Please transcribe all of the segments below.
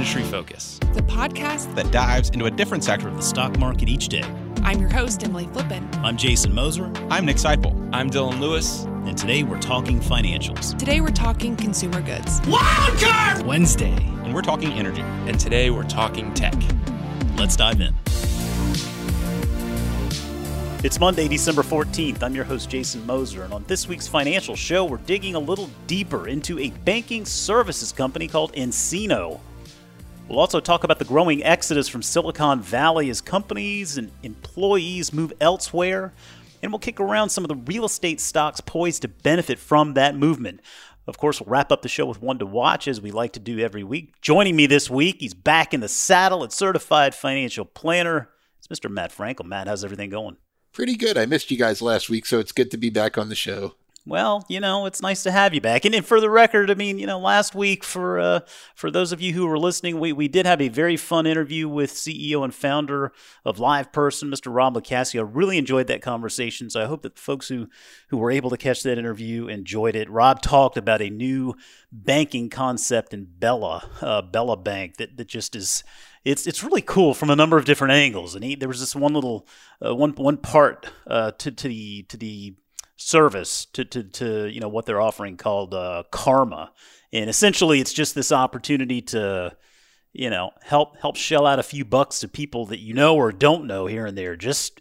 Industry Focus, the podcast that dives into a different sector of the stock market each day. I'm your host, Emily Flippen. I'm Jason Moser. I'm Nick Sciple. I'm Dylan Lewis. And today we're talking financials. Today we're talking consumer goods. Wildcard! Wednesday. And we're talking energy. And today we're talking tech. Let's dive in. It's Monday, December 14th. I'm your host, Jason Moser, and on this week's financial show, we're digging a little deeper into a banking services company called nCino. We'll also talk about the growing exodus from Silicon Valley as companies and employees move elsewhere, and we'll kick around some of the real estate stocks poised to benefit from that movement. Of course, we'll wrap up the show with one to watch as we like to do every week. Joining me this week, he's back in the saddle at Certified Financial Planner. It's Mr. Matt Frankel. Matt, how's everything going? Pretty good. I missed you guys last week, so it's good to be back on the show. Well, you know, it's nice to have you back. And, for the record, I mean, you know, last week for uh, for those of you who were listening, we, we did have a very fun interview with CEO and founder of LivePerson, Mr. Rob LoCascio. I really enjoyed that conversation. So I hope that the folks who who were able to catch that interview enjoyed it. Rob talked about a new banking concept in Bella, uh, Bella Bank that that just is it's it's really cool from a number of different angles. And he, there was this one little uh, one one part uh, to to the to the service to to to you know what they're offering called uh, Karma, and essentially it's just this opportunity to you know help help shell out a few bucks to people that you know or don't know here and there. Just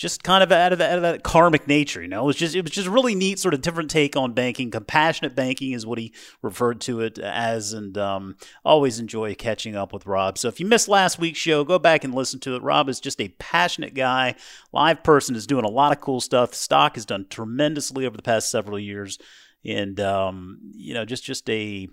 just kind of out of out of that karmic nature, you know. It was just it was just really neat sort of different take on banking. Compassionate banking is what he referred to it as, and um, always enjoy catching up with Rob. So if you missed last week's show, go back and listen to it. Rob is just a passionate guy. LivePerson, is doing a lot of cool stuff. stock has done tremendously over the past several years, and um, you know, just just a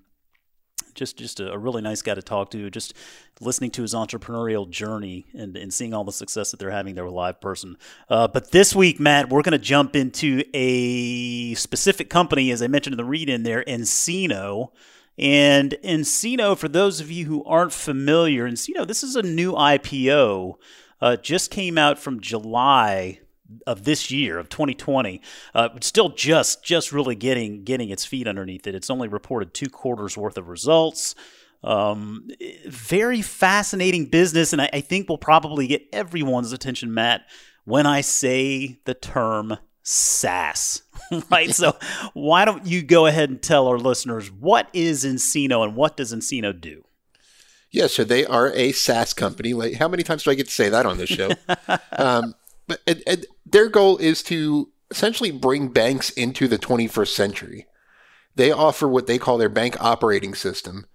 just just a, a, really nice guy to talk to. Just listening to his entrepreneurial journey and, and seeing all the success that they're having there with LivePerson. Uh, but this week, Matt, we're going to jump into a specific company, as I mentioned in the read in there, nCino. And nCino, for those of you who aren't familiar, nCino, this is a new IPO. Uh, just came out from July of this year of 2020 uh, still just just really getting getting its feet underneath it it's only reported two quarters worth of results um, very fascinating business and I, I think will probably get everyone's attention matt when i say the term SaaS, right? so why don't you go ahead and tell our listeners what is nCino and what does nCino do? Yeah, so they are a SaaS company. Like, how many times do I get to say that on this show? um, and, and their goal is to essentially bring banks into the 21st century. They offer what they call their bank operating system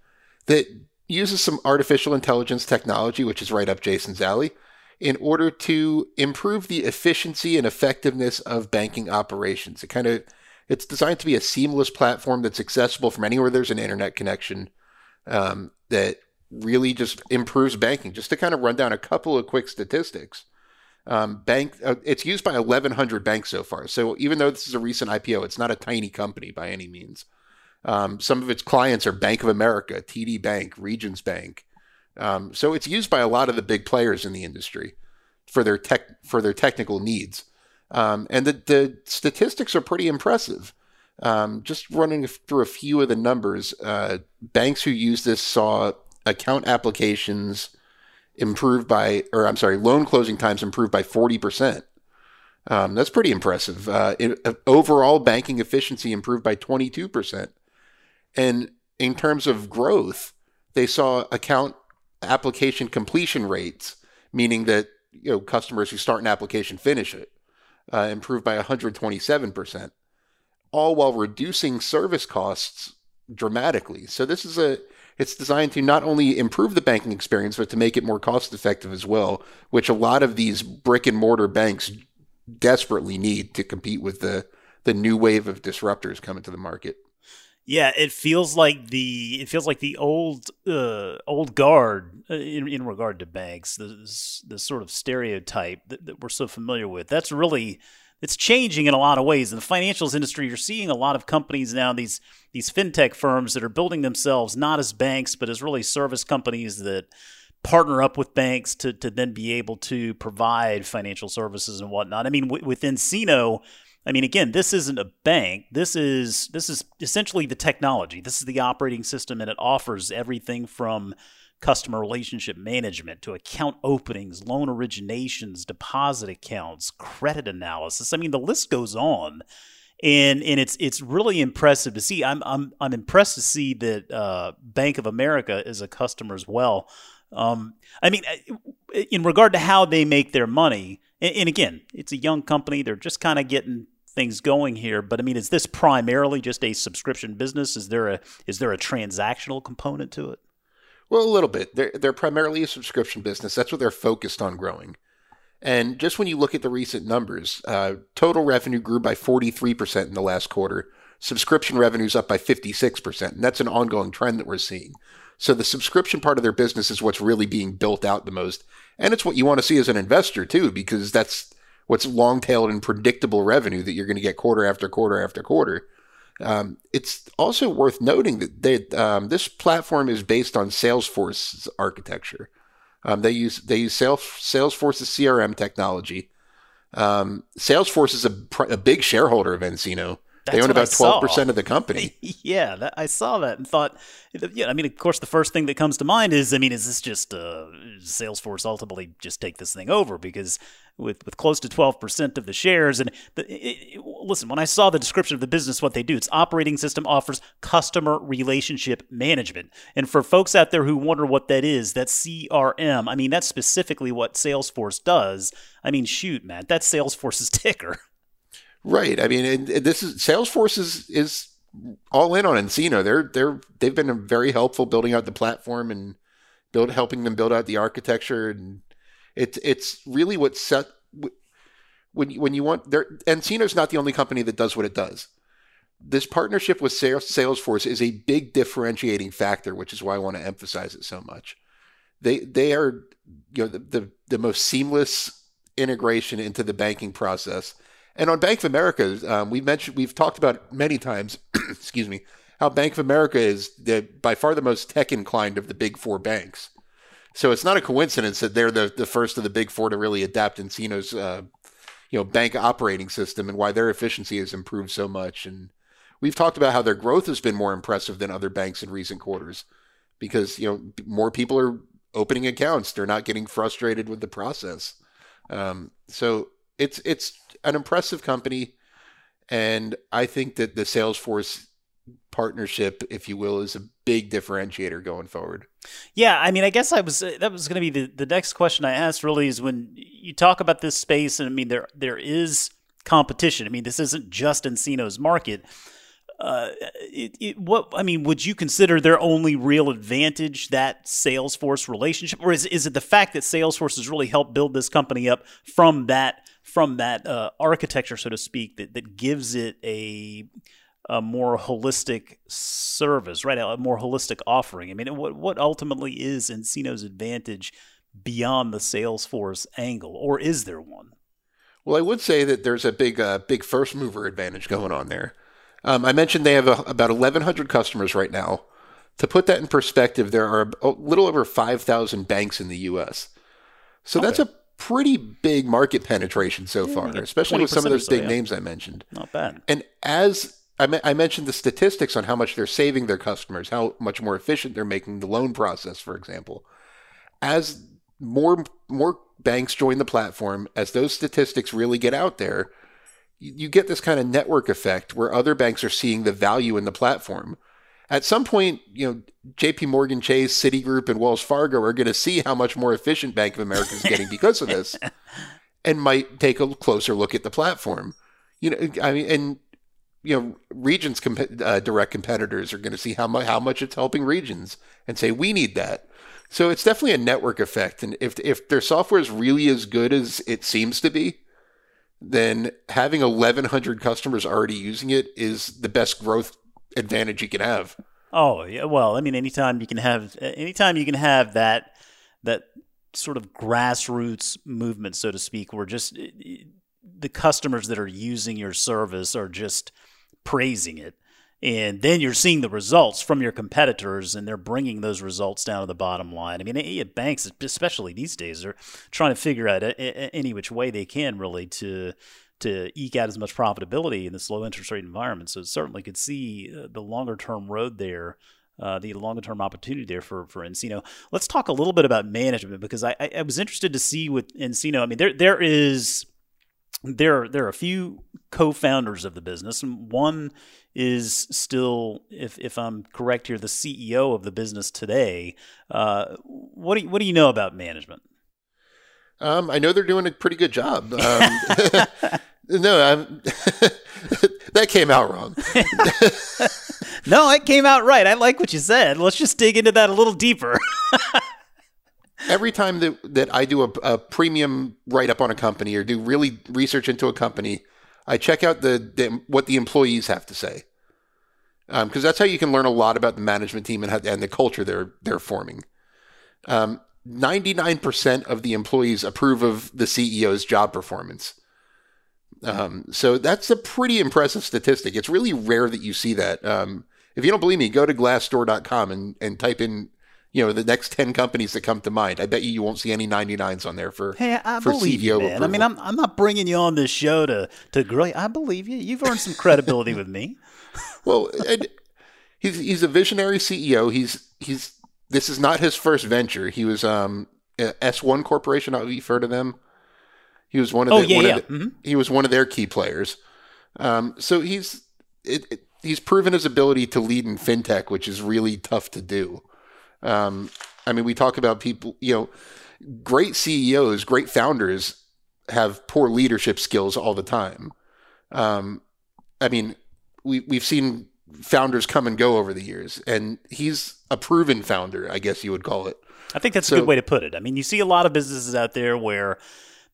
that uses some artificial intelligence technology, which is right up Jason's alley, in order to improve the efficiency and effectiveness of banking operations. It kind of it's designed to be a seamless platform that's accessible from anywhere there's an internet connection um, that really just improves banking. Just to kind of run down a couple of quick statistics. Um, bank, uh, it's used by 1,100 banks so far. So even though this is a recent IPO, it's not a tiny company by any means. Um, some of its clients are Bank of America, TD Bank, Regions Bank. Um, so it's used by a lot of the big players in the industry for their tech for their technical needs. Um, and the, the statistics are pretty impressive. Um, just running through a few of the numbers, uh, banks who use this saw account applications improved by, or I'm sorry, loan closing times improved by 40%. Um, that's pretty impressive. Uh, in, uh, overall banking efficiency improved by 22%. And in terms of growth, they saw account application completion rates, meaning that you know customers who start an application finish it, uh, improved by 127%, all while reducing service costs dramatically. So this is a it's designed to not only improve the banking experience, but to make it more cost effective as well, which a lot of these brick and mortar banks desperately need to compete with the, the new wave of disruptors coming to the market. Yeah, it feels like the it feels like the old uh, old guard uh, in, in regard to banks, the the sort of stereotype that, that we're so familiar with. That's really it's changing in a lot of ways. In the financials industry, you're seeing a lot of companies now, these these fintech firms that are building themselves not as banks, but as really service companies that partner up with banks to, to then be able to provide financial services and whatnot. I mean, w- with nCino, I mean, again, this isn't a bank. This is this is essentially the technology. This is the operating system, and it offers everything from customer relationship management to account openings, loan originations, deposit accounts, credit analysis. I mean, the list goes on. And, and it's it's really impressive to see. I'm I'm I'm impressed to see that uh, Bank of America is a customer as well. Um, I mean, in regard to how they make their money, and, and again, it's a young company; they're just kind of getting things going here. But I mean, is this primarily just a subscription business? Is there a is there a transactional component to it? Well, a little bit. They're they're primarily a subscription business. That's what they're focused on growing. And just when you look at the recent numbers, uh, total revenue grew by 43% in the last quarter. Subscription revenue's up by 56%. And that's an ongoing trend that we're seeing. So the subscription part of their business is what's really being built out the most. And it's what you want to see as an investor too, because that's what's long tailed and predictable revenue that you're going to get quarter after quarter after quarter. Um, it's also worth noting that they, um, this platform is based on Salesforce's architecture. Um, they use they use Sales, Salesforce's CRM technology. Um, Salesforce is a, a big shareholder of nCino. That's they own about twelve percent of the company. yeah, that, I saw that and thought, yeah. I mean, of course, the first thing that comes to mind is, I mean, is this just uh, Salesforce ultimately just take this thing over because with with close to twelve percent of the shares and the, it, it, listen, when I saw the description of the business, what they do, its operating system offers customer relationship management, and for folks out there who wonder what that is, that's CRM. I mean, that's specifically what Salesforce does. I mean, shoot, man, that's Salesforce's ticker. Right. I mean, this is Salesforce is is all in on nCino. They're they're they've been very helpful building out the platform and build helping them build out the architecture and it's it's really what set when when you want there nCino's not the only company that does what it does. This partnership with Salesforce is a big differentiating factor, which is why I want to emphasize it so much. They they are you know the, the, the most seamless integration into the banking process and on Bank of America, um, we mentioned we've talked about many times. excuse me, how Bank of America is the, by far the most tech inclined of the big four banks. So it's not a coincidence that they're the, the first of the big four to really adapt nCino's uh, you know bank operating system and why their efficiency has improved so much. And we've talked about how their growth has been more impressive than other banks in recent quarters because you know more people are opening accounts. They're not getting frustrated with the process. Um, so it's it's an impressive company, and I think that the Salesforce partnership, if you will, is a big differentiator going forward. Yeah, I mean, I guess I was that was going to be the, the next question I asked. Really, is when you talk about this space, and I mean, there there is competition. I mean, this isn't just nCino's market. Uh, it, it, what I mean, would you consider their only real advantage that Salesforce relationship, or is is it the fact that Salesforce has really helped build this company up from that from that uh, architecture, so to speak, that, that gives it a a more holistic service, right? A more holistic offering. I mean, what what ultimately is nCino's advantage beyond the Salesforce angle, or is there one? Well, I would say that there's a big uh, big first mover advantage going on there. Um, I mentioned they have a, about 1,100 customers right now. To put that in perspective, there are a little over 5,000 banks in the U.S. So okay. that's a pretty big market penetration so far, especially with some of those so, big yeah. names I mentioned. Not bad. And as I, me- I, mentioned the statistics on how much they're saving their customers, how much more efficient they're making the loan process, for example. As more more banks join the platform, as those statistics really get out there, you, you get this kind of network effect where other banks are seeing the value in the platform at some point, you know, JP Morgan Chase, Citigroup, and Wells Fargo are going to see how much more efficient Bank of America is getting because of this and might take a closer look at the platform. You know, I mean, and, you know, Regions comp- uh, direct competitors are going to see how, mu- how much it's helping Regions and say, we need that. So it's definitely a network effect. And if, if their software is really as good as it seems to be, then having 1,100 customers already using it is the best growth advantage you can have. Oh yeah, well, I mean, anytime you can have, anytime you can have that that sort of grassroots movement, so to speak, where just eh, eh, the customers that are using your service are just praising it. And then you're seeing the results from your competitors, and they're bringing those results down to the bottom line. I mean, banks, especially these days, are trying to figure out any which way they can really to to eke out as much profitability in this low interest rate environment. So certainly could see uh, the longer term road there uh, the longer term opportunity there for for nCino. Let's talk a little bit about management because I, I, I was interested to see with nCino. I mean, there there is there are, there are a few co-founders of the business, and one is still, if if I'm correct here, the CEO of the business today. Uh, what do you, what do you know about management? Um, I know they're doing a pretty good job. Um, no, that came out wrong. no, it came out right. I like what you said. Let's just dig into that a little deeper. Every time that, that I do a, a premium write up on a company or do really research into a company, I check out the, the what the employees have to say because um, that's how you can learn a lot about the management team and, how, and the culture they're they're forming. Um, 99% of the employees approve of the CEO's job performance. Um, so that's a pretty impressive statistic. It's really rare that you see that. Um, if you don't believe me, go to glassdoor.com and, and type in, you know, the next 10 companies that come to mind. I bet you you won't see any 99s on there for, hey, I for believe CEO you, man. approval. I mean, I'm, I'm not bringing you on this show to, to grill you. I believe you. You've earned some credibility with me. Well, and he's, he's a visionary CEO. He's, he's, this is not his first venture. He was, um, S1 Corporation. You've heard of them? He was one of Oh, the, yeah, one yeah. Of the, Mhm. he was one of their key players. Um, so he's it, it, he's proven his ability to lead in fintech, which is really tough to do. Um, I mean, we talk about people, you know, great CEOs, great founders have poor leadership skills all the time. Um, I mean, we we've seen founders come and go over the years, and he's a proven founder, I guess you would call it. I think that's So- a good way to put it. I mean, you see a lot of businesses out there where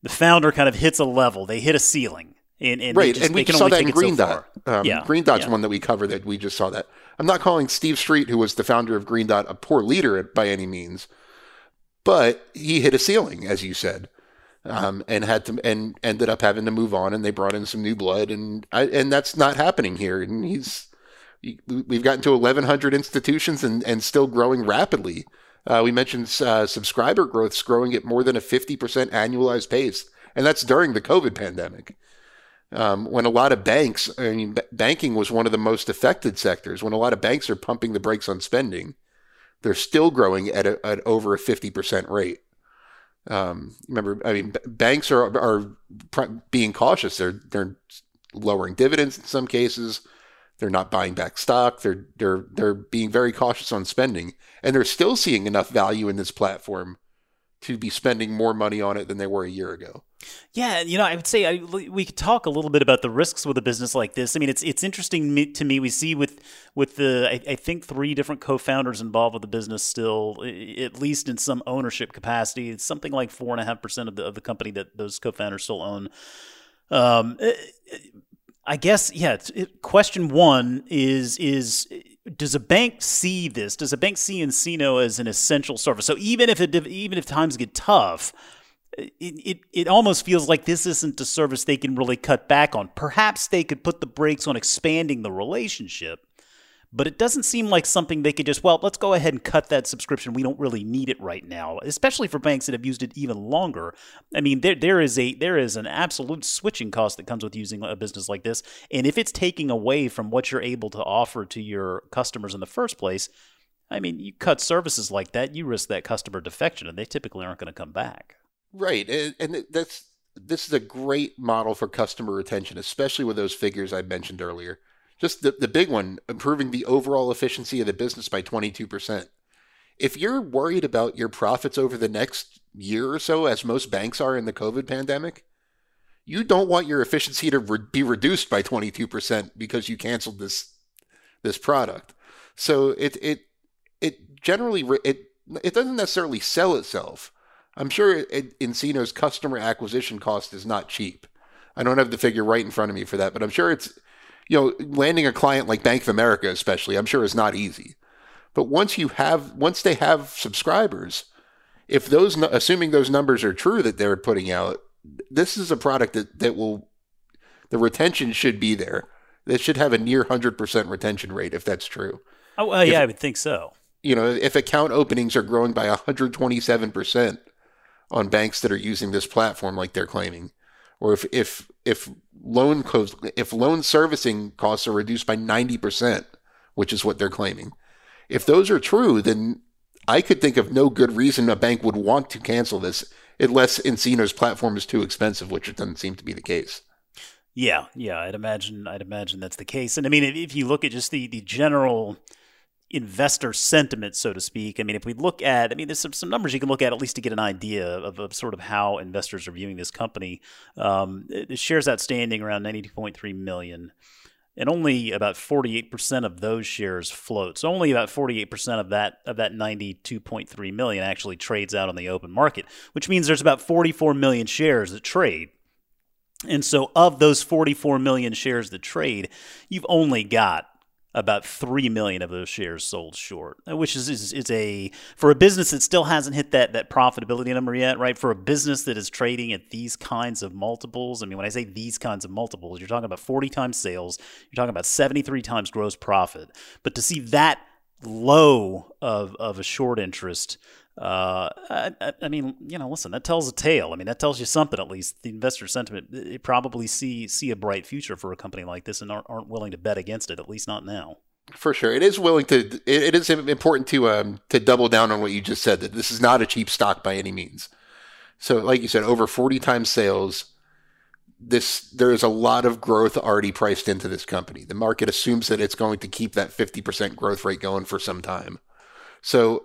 the founder kind of hits a level, they hit a ceiling. And, and right, just- and we can saw only that in take so Green Dot. Um, Yeah, Green Dot's yeah. one that we cover that we just saw that. I'm not calling Steve Streit, who was the founder of Green Dot, a poor leader by any means, but he hit a ceiling, as you said, um, and had to and ended up having to move on, and they brought in some new blood, and I, and that's not happening here. And he's we- we've gotten to 1,100 institutions and and still growing rapidly. Uh, we mentioned uh, subscriber growth's growing at more than a 50% annualized pace, and that's during the COVID pandemic um, when a lot of banks, I mean, b- banking was one of the most affected sectors. When a lot of banks are pumping the brakes on spending, they're still growing at, a, at over a 50% rate. Um, remember, I mean, b- banks are, are pr- being cautious. They're, they're lowering dividends in some cases. They're not buying back stock. They're, they're, they're being very cautious on spending. And they're still seeing enough value in this platform to be spending more money on it than they were a year ago. Yeah, you know, I would say I, we could talk a little bit about the risks with a business like this. I mean, it's it's interesting to me. We see with with the I, I think three different co-founders involved with the business still, at least in some ownership capacity. It's something like four and a half percent of the of the company that those co-founders still own. Um, I guess yeah. It, question one is is does a bank see this? Does a bank see nCino as an essential service? So even if it even if times get tough, it, it it almost feels like this isn't a service they can really cut back on. Perhaps they could put the brakes on expanding the relationship, but it doesn't seem like something they could just well let's go ahead and cut that subscription. We don't really need it right now, especially for banks that have used it even longer. I mean there there is a there is an absolute switching cost that comes with using a business like this, and if it's taking away from what you're able to offer to your customers in the first place. I mean, you cut services like that, you risk that customer defection, and they typically aren't going to come back. Right, and, and that's this is a great model for customer retention, especially with those figures I mentioned earlier. Just the, the big one, improving the overall efficiency of the business by 22%. If you're worried about your profits over the next year or so, as most banks are in the COVID pandemic, you don't want your efficiency to re- be reduced by 22% because you canceled this this product. So it it it generally re- it it doesn't necessarily sell itself. I'm sure nCino's customer acquisition cost is not cheap. I don't have the figure right in front of me for that, but I'm sure it's, you know, landing a client like Bank of America, especially, I'm sure is not easy. But once you have, once they have subscribers, if those, assuming those numbers are true that they're putting out, this is a product that, that will, the retention should be there. It should have a near 100% retention rate if that's true Oh, uh, yeah, I would think so. you know, if account openings are growing by 127% on banks that are using this platform like they're claiming, or if if if loan costs, if loan servicing costs are reduced by 90%, which is what they're claiming. If those are true, then I could think of no good reason a bank would want to cancel this unless nCino's platform is too expensive, which it doesn't seem to be the case. Yeah, yeah, I'd imagine. I'd imagine that's the case. And I mean, if, if you look at just the the general investor sentiment, so to speak. I mean, if we look at, I mean, there's some, some numbers you can look at at least to get an idea of, of sort of how investors are viewing this company. Um, the shares outstanding around 92.3 million and only about 48% of those shares float. So only about 48% of that of that 92.3 million actually trades out on the open market, which means there's about 44 million shares that trade. And so of those 44 million shares that trade, you've only got about 3 million of those shares sold short uh, which is, is, is a for a business that still hasn't hit that that profitability number yet right? For a business that is trading at these kinds of multiples i mean when i say these kinds of multiples you're talking about 40 times sales you're talking about 73 times gross profit. But to see that low of of a short interest uh, I, I, mean, you know, listen, that tells a tale. I mean, that tells you something at least. The investor sentiment probably see see a bright future for a company like this and aren't, aren't willing to bet against it. At least not now. For sure, it is willing to. It is important to um to double down on what you just said. That this is not a cheap stock by any means. So, like you said, over forty times sales. This there is a lot of growth already priced into this company. The market assumes that it's going to keep that fifty percent growth rate going for some time. So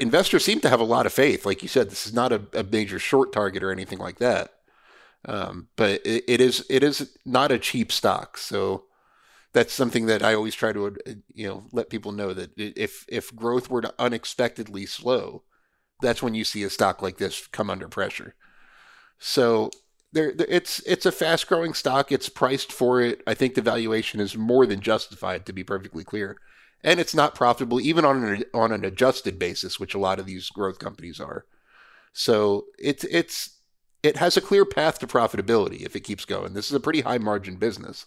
investors seem to have a lot of faith. Like you said, this is not a, a major short target or anything like that. Um, but it, it is it is not a cheap stock. So that's something that I always try to you know let people know that if if growth were to unexpectedly slow, that's when you see a stock like this come under pressure. So there, it's it's a fast growing stock. It's priced for it. I think the valuation is more than justified. To be perfectly clear and it's not profitable even on an on an adjusted basis, which a lot of these growth companies are. So it's it's it has a clear path to profitability if it keeps going. This is a pretty high margin business,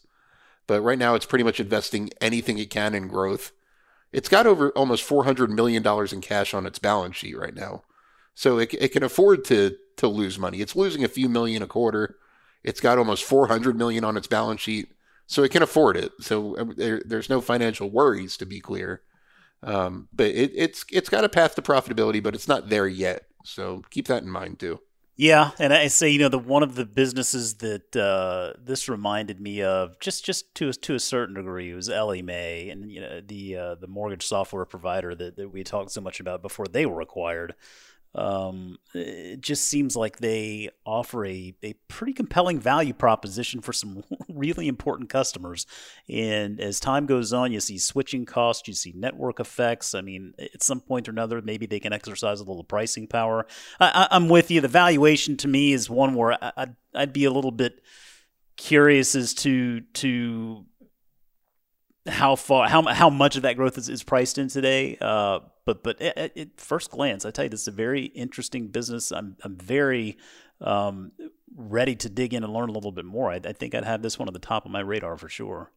but right now it's pretty much investing anything it can in growth. It's got over almost four hundred million dollars in cash on its balance sheet right now, so it it can afford to to lose money. It's losing a few million a quarter. It's got almost four hundred million on its balance sheet so it can afford it. So um, there, there's no financial worries, to be clear. Um, but it, it's it's got a path to profitability, but it's not there yet. So keep that in mind too. Yeah, and I say you know the one of the businesses that uh, this reminded me of just just to to a certain degree was Ellie Mae and you know the uh, the mortgage software provider that, that we talked so much about before they were acquired. Um, it just seems like they offer a, a pretty compelling value proposition for some really important customers. And as time goes on, you see switching costs, you see network effects. I mean, at some point or another, maybe they can exercise a little pricing power. I, am with you. The valuation to me is one where I, I'd, I'd be a little bit curious as to to how far how how much of that growth is, is priced in today. Uh, but but at, at, first glance, I tell you, this is a very interesting business. I'm I'm very um, ready to dig in and learn a little bit more. I, I, think I'd have this one at the top of my radar for sure.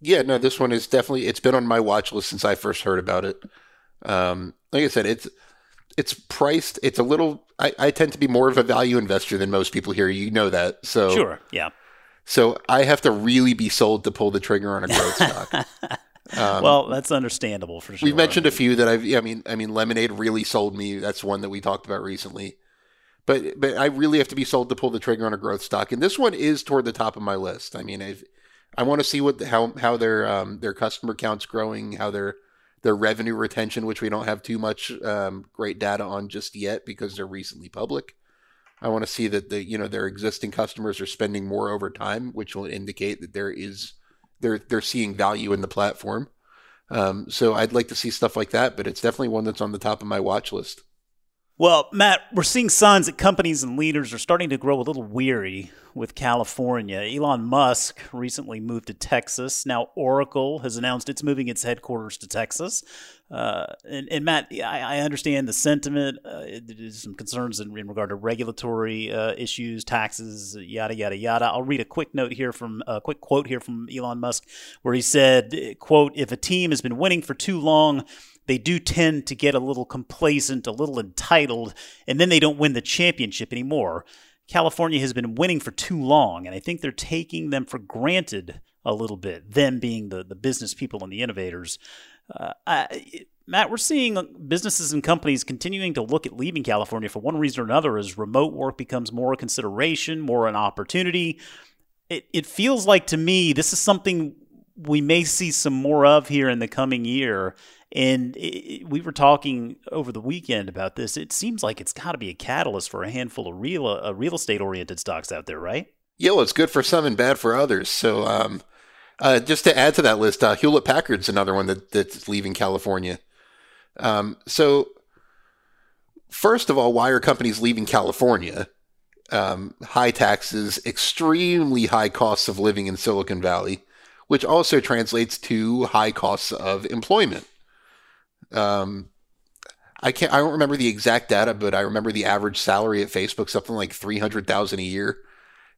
Yeah, no, this one is definitely it's been on my watch list since I first heard about it. Um, like I said, it's it's priced. It's a little. I, I tend to be more of a value investor than most people here. You know that. So sure, yeah. So I have to really be sold to pull the trigger on a growth stock. Um, well, that's understandable for sure. We've mentioned a few that I've. I mean, I mean, Lemonade really sold me. That's one that we talked about recently. But but I really have to be sold to pull the trigger on a growth stock, and this one is toward the top of my list. I mean, I've, I want to see what how how their um, their customer counts growing, how their their revenue retention, which we don't have too much um, great data on just yet because they're recently public. I want to see that the you know their existing customers are spending more over time, which will indicate that there is they're they're seeing value in the platform. Um, so I'd like to see stuff like that, but it's definitely one that's on the top of my watch list. Well, Matt, we're seeing signs that companies and leaders are starting to grow a little weary with California. Elon Musk recently moved to Texas. Now, Oracle has announced it's moving its headquarters to Texas. Uh, and, and, Matt, I, I, understand the sentiment. Uh, there's some concerns in, in regard to regulatory uh, issues, taxes, yada yada yada. I'll read a quick note here from a quick quote here from Elon Musk, where he said, "quote If a team has been winning for too long." They do tend to get a little complacent, a little entitled, and then they don't win the championship anymore. California has been winning for too long, and I think they're taking them for granted a little bit, them being the, the business people and the innovators. Uh, I, Matt, we're seeing businesses and companies continuing to look at leaving California for one reason or another as remote work becomes more a consideration, more an opportunity. It, it feels like to me this is something we may see some more of here in the coming year. And it, we were talking over the weekend about this. It seems like it's got to be a catalyst for a handful of real, uh, real estate oriented stocks out there, right? Yeah, well, it's good for some and bad for others. So, um, uh, just to add to that list, uh, Hewlett Packard's another one that, that's leaving California. Um, so, first of all, why are companies leaving California? Um, high taxes, extremely high costs of living in Silicon Valley, which also translates to high costs of employment. Um, I can't. I don't remember the exact data, but I remember the average salary at Facebook something like three hundred thousand a year,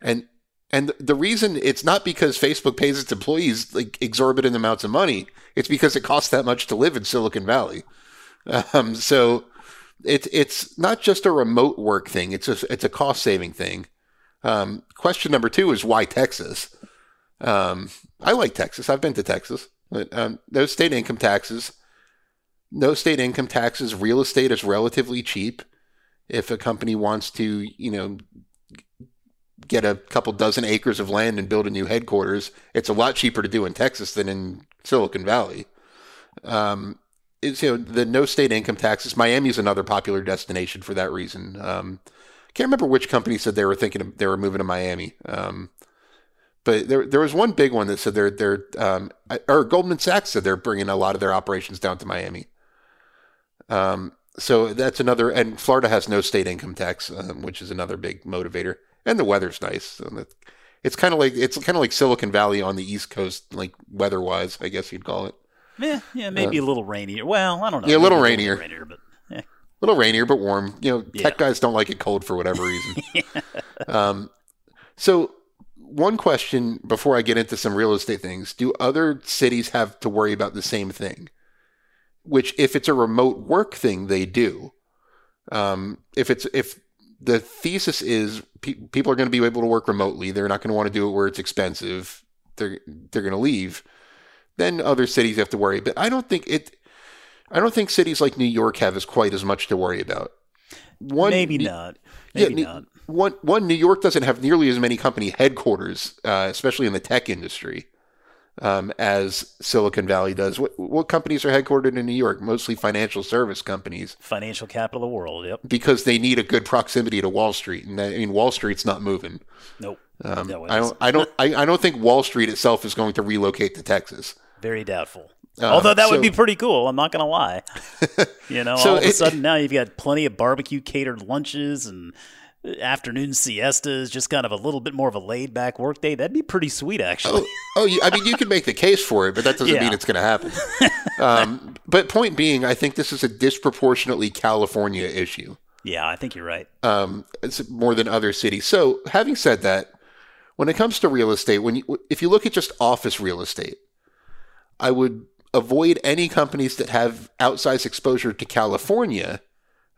and and the reason it's not because Facebook pays its employees like exorbitant amounts of money. It's because it costs that much to live in Silicon Valley. Um, so it's it's not just a remote work thing. It's a it's a cost saving thing. Um, question number two is why Texas? Um, I like Texas. I've been to Texas. But, um, no state income taxes. No state income taxes. Real estate is relatively cheap. If a company wants to, you know, get a couple dozen acres of land and build a new headquarters, it's a lot cheaper to do in Texas than in Silicon Valley. Um, it's, you know, the no state income taxes. Miami is another popular destination for that reason. Um, can't remember which company said they were thinking of, they were moving to Miami. Um, but there, there was one big one that said they're, they're, um, or Goldman Sachs said they're bringing a lot of their operations down to Miami. Um, so that's another, and Florida has no state income tax, um, which is another big motivator and the weather's nice. So it's kind of like it's kind of like Silicon Valley on the East Coast, like weather-wise, I guess you'd call it. Yeah, yeah, maybe uh, a little rainier. Well, I don't know. Yeah, a little rainier. A little rainier, but yeah. A little rainier, but warm. You know, yeah. tech guys don't like it cold for whatever reason. yeah. um, so, one question before I get into some real estate things: Do other cities have to worry about the same thing? Which, if it's a remote work thing, they do. Um, if it's if the thesis is pe- people are going to be able to work remotely. They're not going to want to do it where it's expensive. They're they're going to leave. Then other cities have to worry. But I don't think it. I don't think cities like New York have as quite as much to worry about. One, maybe not. Maybe yeah, not. One, one, New York doesn't have nearly as many company headquarters, uh, especially in the tech industry um, as Silicon Valley does. What, what companies are headquartered in New York? Mostly financial service companies. Financial capital of the world, yep. Because they need a good proximity to Wall Street. And I mean, Wall Street's not moving. Nope. Um, no, I don't. I don't. I, I, don't think Wall Street itself is going to relocate to Texas. Very doubtful. Uh, Although that so, would be pretty cool. I'm not going to lie. you know, so all of a sudden now you've got plenty of barbecue catered lunches and afternoon siestas, just kind of a little bit more of a laid back workday. That'd be pretty sweet, actually. Oh, oh I mean, you can make the case for it, but that doesn't yeah. mean it's going to happen. Um, but point being, I think this is a disproportionately California issue. Yeah, I think you're right. Um, it's more than other cities. So, having said that, when it comes to real estate, when you, if you look at just office real estate, I would avoid any companies that have outsized exposure to California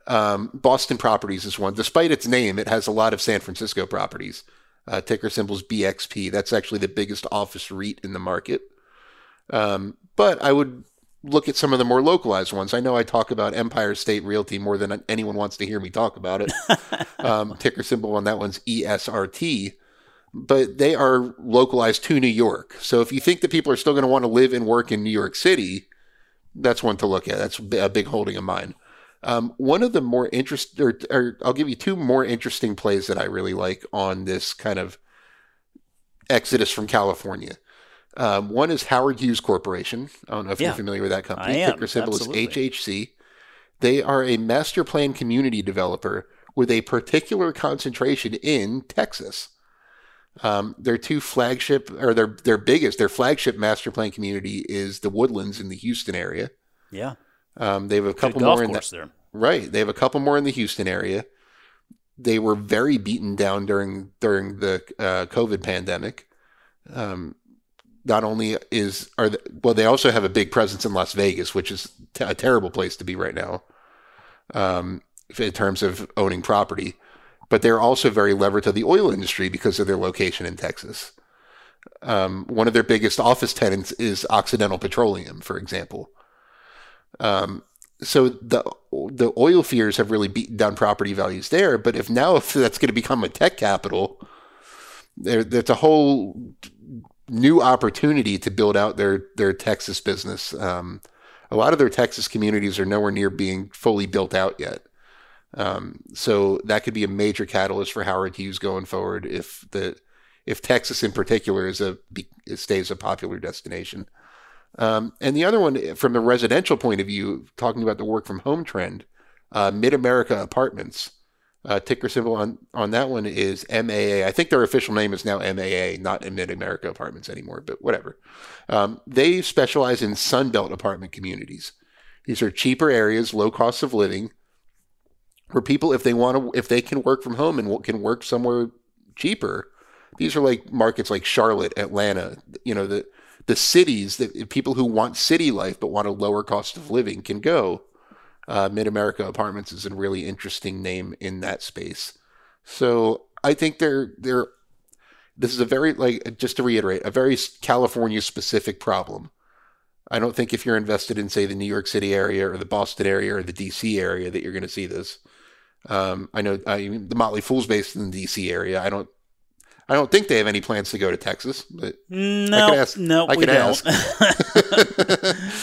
um, Boston Properties is one. Despite its name, it has a lot of San Francisco properties. Uh, ticker symbols BXP. That's actually the biggest office REIT in the market. Um, but I would look at some of the more localized ones. I know I talk about Empire State Realty more than anyone wants to hear me talk about it. um, ticker symbol on that one's ESRT. But they are localized to New York. So if you think that people are still going to want to live and work in New York City, that's one to look at. That's a big holding of mine. Um, one of the more interesting, or, or, I'll give you two more interesting plays that I really like on this kind of exodus from California. Um, one is Howard Hughes Corporation. I don't know if yeah, you're familiar with that company. I am. Ticker symbol Absolutely. is HHC. They are a master plan community developer with a particular concentration in Texas. Um, their two flagship, or their their biggest, their flagship master plan community is the Woodlands in the Houston area. Yeah. Um, they have a couple more in that. There. Right, they have a couple more in the Houston area. They were very beaten down during during the uh, COVID pandemic. Um, not only is are the, well, they also have a big presence in Las Vegas, which is t- a terrible place to be right now, um, in terms of owning property. But they're also very levered to the oil industry because of their location in Texas. Um, one of their biggest office tenants is Occidental Petroleum, for example. Um, so the the oil fears have really beaten down property values there. But if now if that's going to become a tech capital, there there's a whole new opportunity to build out their their Texas business. Um, a lot of their Texas communities are nowhere near being fully built out yet. Um, so that could be a major catalyst for Howard Hughes going forward if the if Texas in particular is a stays a popular destination. Um, and the other one, from the residential point of view, talking about the work from home trend, uh, Mid America Apartments. Uh, ticker symbol on, on that one is MAA. I think their official name is now MAA, not Mid America Apartments anymore, but whatever. Um, they specialize in Sunbelt apartment communities. These are cheaper areas, low cost of living, where people, if they want to, if they can work from home and can work somewhere cheaper, these are like markets like Charlotte, Atlanta, you know, the the cities that people who want city life but want a lower cost of living can go. Uh, Mid America Apartments is a really interesting name in that space. So I think they're they're this is a very like just to reiterate a very California specific problem. I don't think if you're invested in say the New York City area or the Boston area or the DC area that you're going to see this. Um, I know I, the Motley Fool's based in the DC area. I don't I don't think they have any plans to go to Texas, but no, I could ask, no, I we could don't.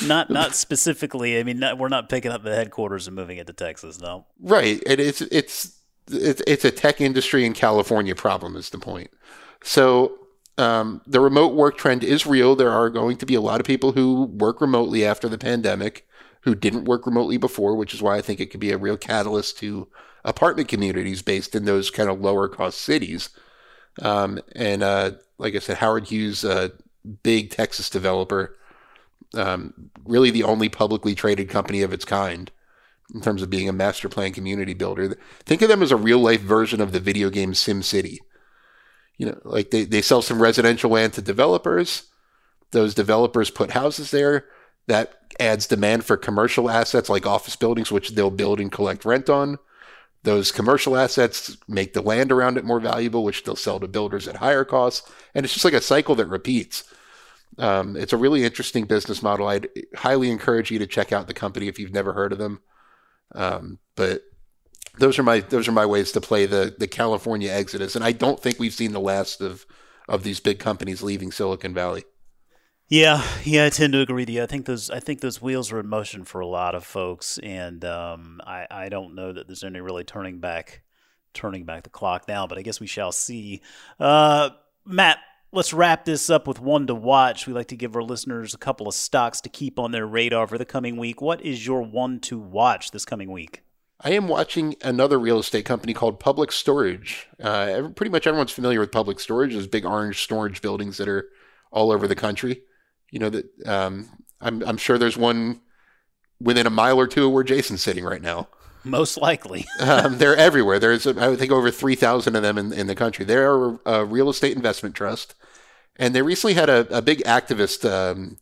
not not specifically. I mean, not, we're not picking up the headquarters and moving it to Texas. No, right. And it's it's it's it's a tech industry in California problem is the point. So um, the remote work trend is real. There are going to be a lot of people who work remotely after the pandemic who didn't work remotely before, which is why I think it could be a real catalyst to apartment communities based in those kind of lower cost cities um, and uh, like I said, Howard Hughes, a big Texas developer, um, really the only publicly traded company of its kind in terms of being a master plan community builder. Think of them as a real life version of the video game Sim City. You know, like they, they sell some residential land to developers. Those developers put houses there. That adds demand for commercial assets like office buildings, which they'll build and collect rent on. Those commercial assets make the land around it more valuable, which they'll sell to builders at higher costs. And it's just like a cycle that repeats. Um, it's a really interesting business model. I'd highly encourage you to check out the company if you've never heard of them. Um, but those are my those are my ways to play the the California exodus, and I don't think we've seen the last of of these big companies leaving Silicon Valley. Yeah, yeah, I tend to agree with you. I think those I think those wheels are in motion for a lot of folks, and um, I I don't know that there's any really turning back turning back the clock now, but I guess we shall see. Uh, Matt, let's wrap this up with one to watch. We like to give our listeners a couple of stocks to keep on their radar for the coming week. What is your one to watch this coming week? I am watching another real estate company called Public Storage. Uh, pretty much everyone's familiar with Public Storage. Those big orange storage buildings that are all over the country. You know that um, I'm I'm sure there's one within a mile or two of where Jason's sitting right now. Most likely, um, they're everywhere. There's I think over three thousand of them in, in the country. They're a real estate investment trust, and they recently had a, a big activist um,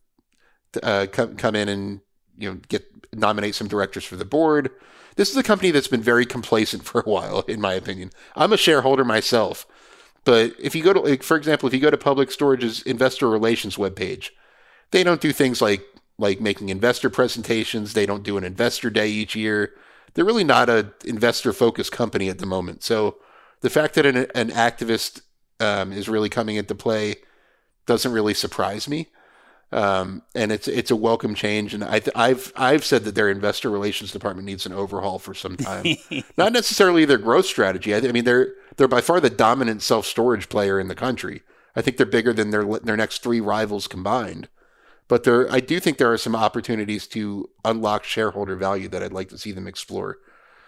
uh, come come in and you know get nominate some directors for the board. This is a company that's been very complacent for a while, in my opinion. I'm a shareholder myself, but if you go to, like, for example, if you go to Public Storage's investor relations webpage, they don't do things like like making investor presentations. They don't do an investor day each year. They're really not a investor focused company at the moment. So the fact that an, an activist um, is really coming into play doesn't really surprise me. Um, and it's it's a welcome change. And I have I've said that their investor relations department needs an overhaul for some time. Not necessarily their growth strategy. I, I mean they're they're by far the dominant self storage player in the country. I think they're bigger than their their next three rivals combined. But there, I do think there are some opportunities to unlock shareholder value that I'd like to see them explore.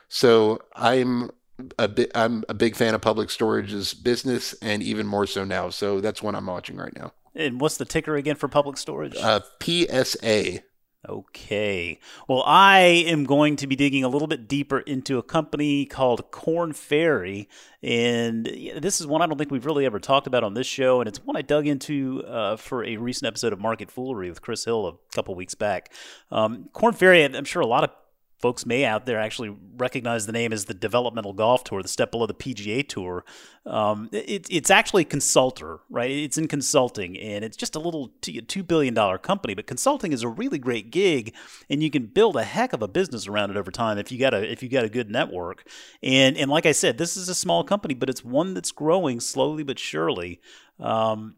So I'm a bit, I'm a big fan of Public Storage's business, and even more so now. So that's what I'm watching right now. And what's the ticker again for Public Storage? Uh, PSA. Okay. Well, I am going to be digging a little bit deeper into a company called Korn Ferry. And this is one I don't think we've really ever talked about on this show. And it's one I dug into uh, for a recent episode of Market Foolery with Chris Hill a couple weeks back. Um, Korn Ferry, I'm sure a lot of folks may out there actually recognize the name as the Developmental Golf Tour, the step below the PGA Tour. Um, it, it's actually a consultor, right? It's in consulting, and it's just a little two billion dollar company. But consulting is a really great gig, and you can build a heck of a business around it over time if you got a if you got a good network. And and like I said, this is a small company, but it's one that's growing slowly but surely. Um,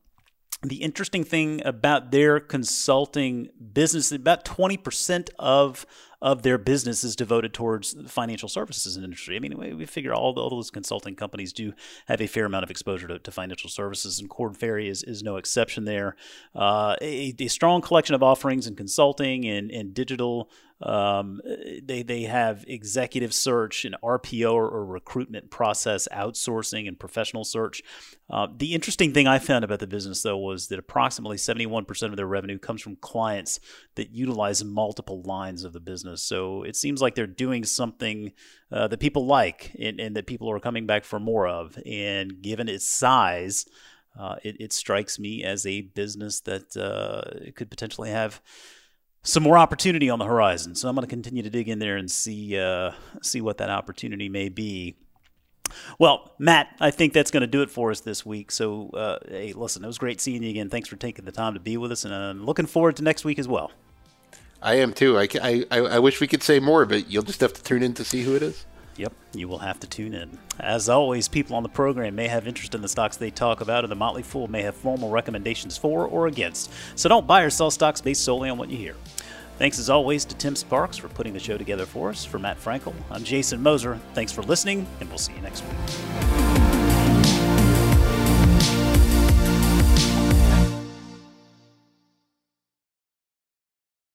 the interesting thing about their consulting business, is about 20% of of their business is devoted towards the financial services industry. I mean, we, we figure all, all those consulting companies do have a fair amount of exposure to, to financial services, and Korn Ferry is, is no exception there. Uh, a, a, strong collection of offerings in consulting and, and digital um, they they have executive search and RPO or, or recruitment process outsourcing and professional search. Uh, the interesting thing I found about the business though was that approximately 71% of their revenue comes from clients that utilize multiple lines of the business. So it seems like they're doing something uh, that people like and, and, that people are coming back for more of. And given its size. Uh, it, it, strikes me as a business that uh, could potentially have some more opportunity on the horizon. So I'm going to continue to dig in there and see uh, see what that opportunity may be. Well, Matt, I think that's going to do it for us this week. So, uh, hey, listen, it was great seeing you again. Thanks for taking the time to be with us, and I'm looking forward to next week as well. I am too. I, I, I wish we could say more, but you'll just have to tune in to see who it is. Yep, you will have to tune in. As always, people on the program may have interest in the stocks they talk about, and the Motley Fool may have formal recommendations for or against. So don't buy or sell stocks based solely on what you hear. Thanks as always to Tim Sparks for putting the show together for us. For Matt Frankel, I'm Jason Moser. Thanks for listening, and we'll see you next week.